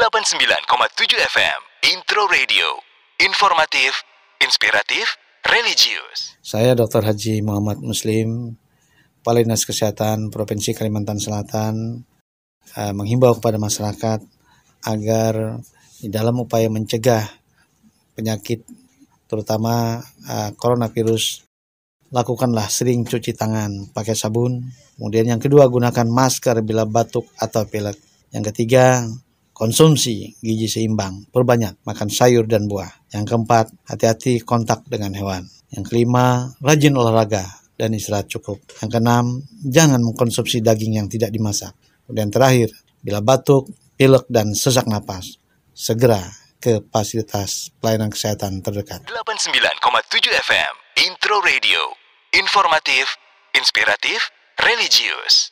89,7 FM Intro Radio Informatif, inspiratif, religius Saya Dr. Haji Muhammad Muslim, Kepala Dinas Kesehatan Provinsi Kalimantan Selatan, eh, menghimbau kepada masyarakat agar di dalam upaya mencegah penyakit terutama eh, coronavirus lakukanlah sering cuci tangan pakai sabun. Kemudian yang kedua gunakan masker bila batuk atau pilek. Yang ketiga konsumsi gizi seimbang, perbanyak makan sayur dan buah. Yang keempat hati-hati kontak dengan hewan. Yang kelima rajin olahraga dan istirahat cukup. Yang keenam jangan mengkonsumsi daging yang tidak dimasak. Kemudian terakhir bila batuk, pilek dan sesak napas segera ke fasilitas pelayanan kesehatan terdekat. 89,7 FM Intro Radio Informatif, inspiratif, religius